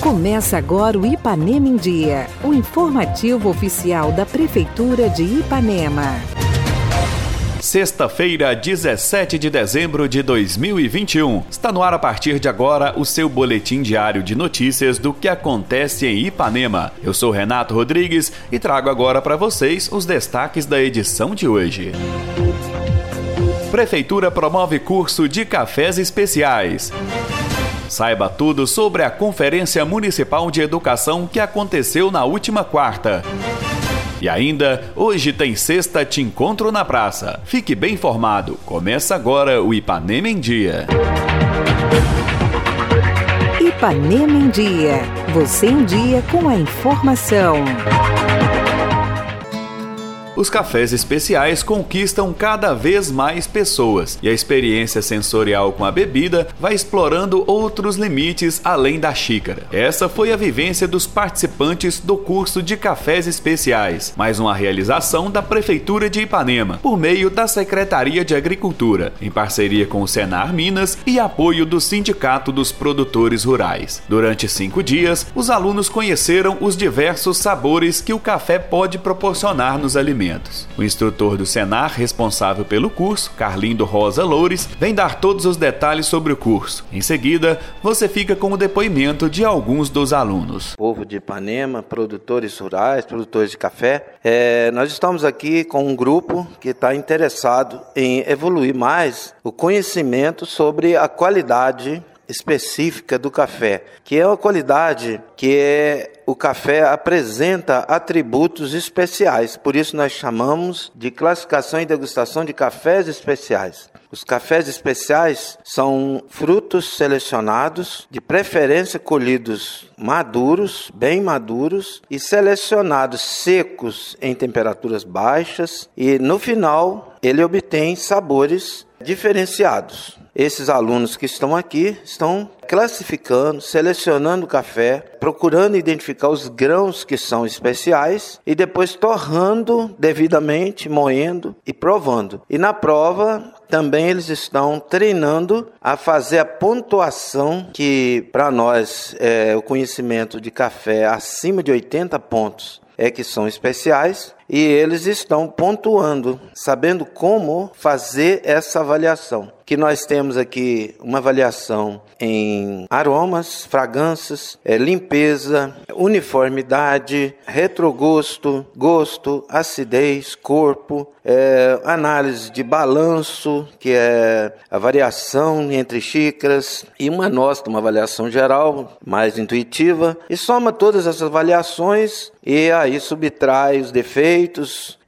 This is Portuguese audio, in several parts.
Começa agora o Ipanema em Dia, o informativo oficial da Prefeitura de Ipanema. Sexta-feira, 17 de dezembro de 2021. Está no ar a partir de agora o seu boletim diário de notícias do que acontece em Ipanema. Eu sou Renato Rodrigues e trago agora para vocês os destaques da edição de hoje. Prefeitura promove curso de cafés especiais. Saiba tudo sobre a Conferência Municipal de Educação que aconteceu na última quarta. E ainda, hoje tem sexta Te Encontro na Praça. Fique bem informado. Começa agora o Ipanema em Dia. Ipanema em Dia. Você em dia com a informação. Os cafés especiais conquistam cada vez mais pessoas e a experiência sensorial com a bebida vai explorando outros limites além da xícara. Essa foi a vivência dos participantes do curso de cafés especiais, mais uma realização da Prefeitura de Ipanema, por meio da Secretaria de Agricultura, em parceria com o Senar Minas e apoio do Sindicato dos Produtores Rurais. Durante cinco dias, os alunos conheceram os diversos sabores que o café pode proporcionar nos alimentos O instrutor do Senar, responsável pelo curso, Carlindo Rosa Loures, vem dar todos os detalhes sobre o curso. Em seguida, você fica com o depoimento de alguns dos alunos. Povo de Ipanema, produtores rurais, produtores de café, é, nós estamos aqui com um grupo que está interessado em evoluir mais o conhecimento sobre a qualidade específica do café, que é uma qualidade que é, o café apresenta atributos especiais. Por isso nós chamamos de classificação e degustação de cafés especiais. Os cafés especiais são frutos selecionados, de preferência colhidos maduros, bem maduros e selecionados secos em temperaturas baixas e no final ele obtém sabores diferenciados. Esses alunos que estão aqui estão classificando, selecionando o café, procurando identificar os grãos que são especiais e depois torrando devidamente, moendo e provando. E na prova também eles estão treinando a fazer a pontuação que para nós é o conhecimento de café acima de 80 pontos é que são especiais e eles estão pontuando, sabendo como fazer essa avaliação. Que nós temos aqui uma avaliação em aromas, fragrâncias, é, limpeza, uniformidade, retrogosto, gosto, acidez, corpo, é, análise de balanço, que é a variação entre xícaras, e uma nota, uma avaliação geral, mais intuitiva, e soma todas essas avaliações e aí subtrai os defeitos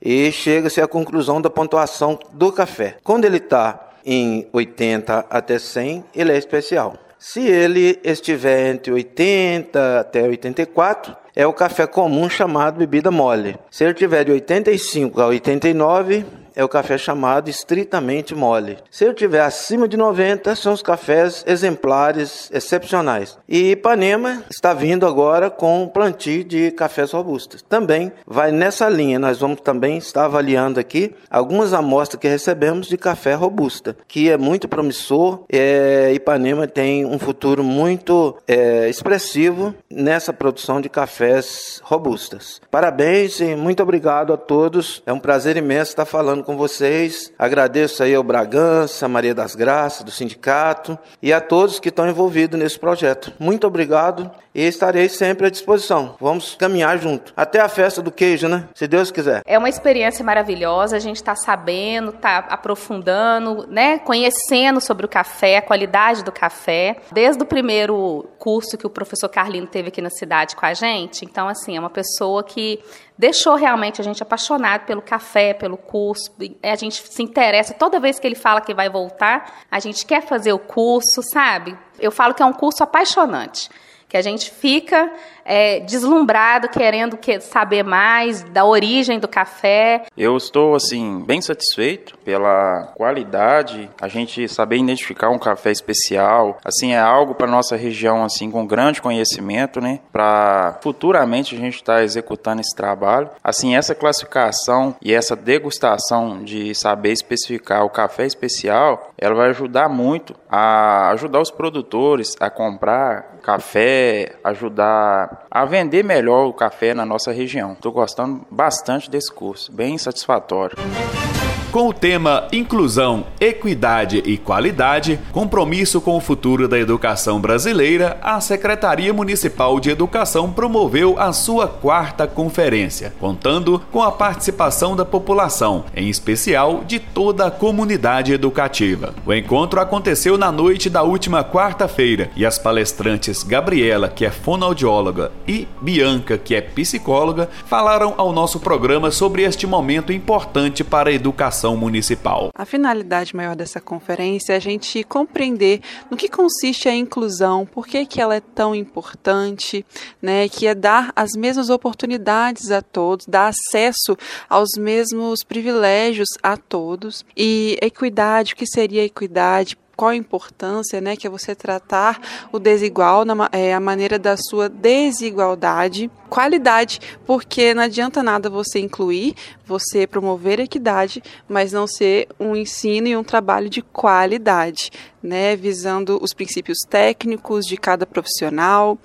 e chega-se à conclusão da pontuação do café. Quando ele está em 80 até 100, ele é especial. Se ele estiver entre 80 até 84, é o café comum chamado bebida mole. Se ele tiver de 85 a 89, é o café chamado estritamente mole. Se ele tiver acima de 90, são os cafés exemplares excepcionais. E Ipanema está vindo agora com um plantio de cafés robustos. Também vai nessa linha. Nós vamos também estar avaliando aqui algumas amostras que recebemos de café robusta, que é muito promissor. É, Ipanema tem um futuro muito é, expressivo nessa produção de cafés robustas. Parabéns e muito obrigado a todos. É um prazer imenso estar falando com vocês. Agradeço aí ao Bragança, Maria das Graças, do sindicato e a todos que estão envolvidos nesse projeto. Muito obrigado e estarei sempre à disposição. Vamos caminhar junto. Até a festa do queijo, né? Se Deus quiser. É uma experiência maravilhosa. A gente está sabendo, está aprofundando, né? Conhecendo sobre o café, a qualidade do café. Desde o primeiro curso que o professor Carlino teve aqui na cidade com a gente. Então, assim, é uma pessoa que deixou realmente a gente apaixonado pelo café, pelo curso. A gente se interessa toda vez que ele fala que vai voltar, a gente quer fazer o curso, sabe? Eu falo que é um curso apaixonante. Que a gente fica é, deslumbrado, querendo que, saber mais da origem do café. Eu estou assim bem satisfeito pela qualidade, a gente saber identificar um café especial, assim é algo para nossa região assim com grande conhecimento, né? Para futuramente a gente estar tá executando esse trabalho. Assim essa classificação e essa degustação de saber especificar o café especial, ela vai ajudar muito a ajudar os produtores a comprar café, ajudar a vender melhor o café na nossa região. Estou gostando bastante desse curso, bem satisfatório. Com o tema Inclusão, Equidade e Qualidade, compromisso com o futuro da educação brasileira, a Secretaria Municipal de Educação promoveu a sua quarta conferência, contando com a participação da população, em especial de toda a comunidade educativa. O encontro aconteceu na noite da última quarta-feira e as palestrantes Gabriela, que é fonoaudióloga, e Bianca, que é psicóloga, falaram ao nosso programa sobre este momento importante para a educação educação municipal. A finalidade maior dessa conferência é a gente compreender no que consiste a inclusão, por que, que ela é tão importante, né, que é dar as mesmas oportunidades a todos, dar acesso aos mesmos privilégios a todos. E equidade, o que seria equidade? Qual a importância, né, que é você tratar o desigual, na, é, a maneira da sua desigualdade, qualidade, porque não adianta nada você incluir, você promover equidade, mas não ser um ensino e um trabalho de qualidade, né, visando os princípios técnicos de cada profissional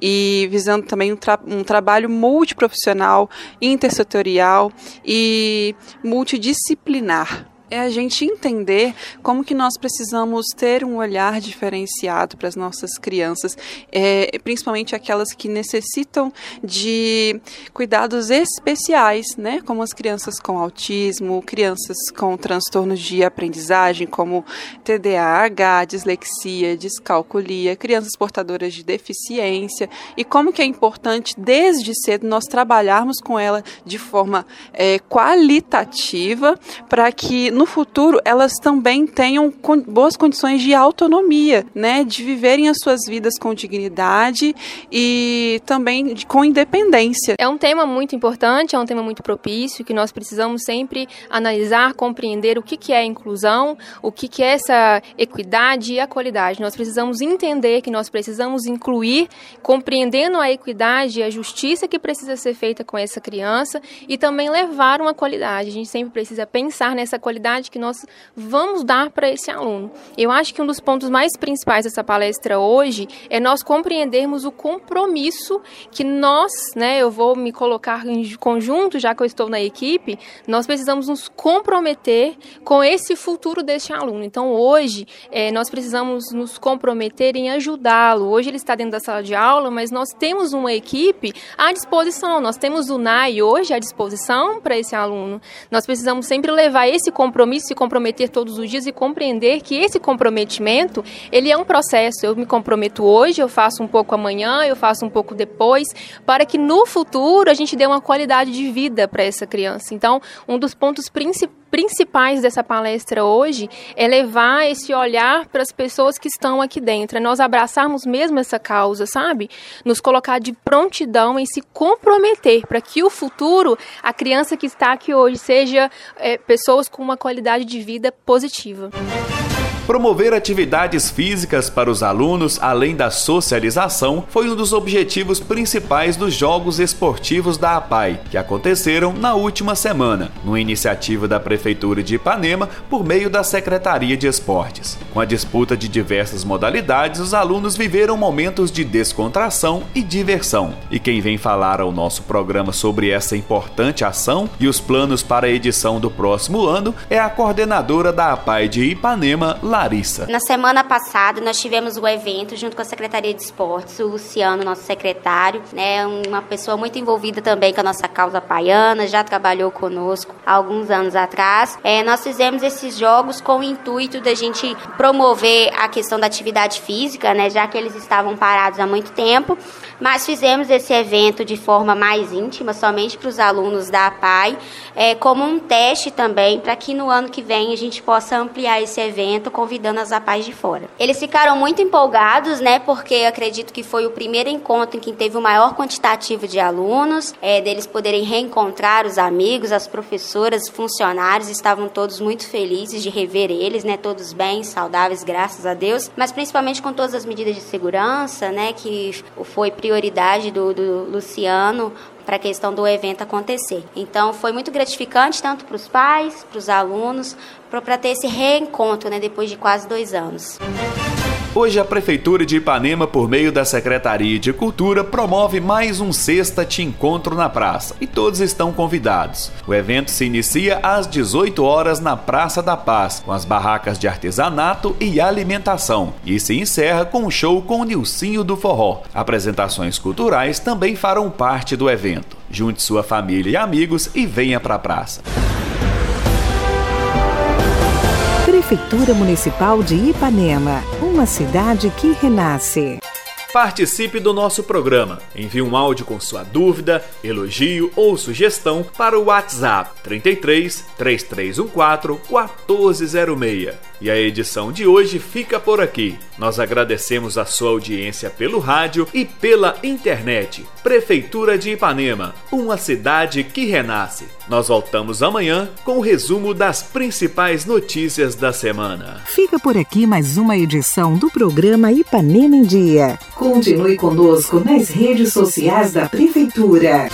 e visando também um, tra um trabalho multiprofissional, intersetorial e multidisciplinar é a gente entender como que nós precisamos ter um olhar diferenciado para as nossas crianças, é, principalmente aquelas que necessitam de cuidados especiais, né, como as crianças com autismo, crianças com transtornos de aprendizagem, como TDAH, dislexia, descalculia, crianças portadoras de deficiência, e como que é importante desde cedo nós trabalharmos com ela de forma é, qualitativa para que no futuro elas também tenham boas condições de autonomia, né, de viverem as suas vidas com dignidade e também com independência. É um tema muito importante, é um tema muito propício que nós precisamos sempre analisar, compreender o que, que é inclusão, o que, que é essa equidade e a qualidade. Nós precisamos entender que nós precisamos incluir, compreendendo a equidade e a justiça que precisa ser feita com essa criança e também levar uma qualidade. A gente sempre precisa pensar nessa qualidade que nós vamos dar para esse aluno. Eu acho que um dos pontos mais principais dessa palestra hoje é nós compreendermos o compromisso que nós, né, eu vou me colocar em conjunto, já que eu estou na equipe, nós precisamos nos comprometer com esse futuro deste aluno. Então, hoje, é, nós precisamos nos comprometer em ajudá-lo. Hoje ele está dentro da sala de aula, mas nós temos uma equipe à disposição. Nós temos o NAI hoje à disposição para esse aluno. Nós precisamos sempre levar esse compromisso compromisso, se comprometer todos os dias e compreender que esse comprometimento, ele é um processo. Eu me comprometo hoje, eu faço um pouco amanhã, eu faço um pouco depois, para que no futuro a gente dê uma qualidade de vida para essa criança. Então, um dos pontos principais principais dessa palestra hoje é levar esse olhar para as pessoas que estão aqui dentro, é nós abraçarmos mesmo essa causa, sabe? Nos colocar de prontidão em se comprometer para que o futuro, a criança que está aqui hoje, seja é, pessoas com uma qualidade de vida positiva. Promover atividades físicas para os alunos, além da socialização, foi um dos objetivos principais dos Jogos Esportivos da APAI, que aconteceram na última semana, numa iniciativa da Prefeitura de Ipanema por meio da Secretaria de Esportes. Com a disputa de diversas modalidades, os alunos viveram momentos de descontração e diversão. E quem vem falar ao nosso programa sobre essa importante ação e os planos para a edição do próximo ano é a coordenadora da APAI de Ipanema, Larissa. Na semana passada nós tivemos o evento junto com a Secretaria de Esportes, o Luciano, nosso secretário, né, uma pessoa muito envolvida também com a nossa causa paiana, já trabalhou conosco há alguns anos atrás. É, nós fizemos esses jogos com o intuito da gente promover a questão da atividade física, né, já que eles estavam parados há muito tempo, mas fizemos esse evento de forma mais íntima, somente para os alunos da APAI, é, como um teste também, para que no ano que vem a gente possa ampliar esse evento com convidando as APAES de fora. Eles ficaram muito empolgados, né, porque acredito que foi o primeiro encontro em que teve o maior quantitativo de alunos, é, deles poderem reencontrar os amigos, as professoras, funcionários, estavam todos muito felizes de rever eles, né, todos bem, saudáveis, graças a Deus, mas principalmente com todas as medidas de segurança, né, que foi prioridade do, do Luciano para a questão do evento acontecer. Então foi muito gratificante tanto para os pais, para os alunos, para ter esse reencontro, né, depois de quase dois anos. Hoje a Prefeitura de Ipanema, por meio da Secretaria de Cultura, promove mais um Sexta Te Encontro na Praça e todos estão convidados. O evento se inicia às 18 horas na Praça da Paz, com as barracas de artesanato e alimentação, e se encerra com um show com Nilcinho do Forró. Apresentações culturais também farão parte do evento. Junte sua família e amigos e venha para a praça. Prefeitura Municipal de Ipanema, uma cidade que renasce. Participe do nosso programa. Envie um áudio com sua dúvida, elogio ou sugestão para o WhatsApp 33 3314 1406. E a edição de hoje fica por aqui. Nós agradecemos a sua audiência pelo rádio e pela internet. Prefeitura de Ipanema, uma cidade que renasce. Nós voltamos amanhã com o resumo das principais notícias da semana. Fica por aqui mais uma edição do programa Ipanema em Dia. Continue conosco nas redes sociais da Prefeitura.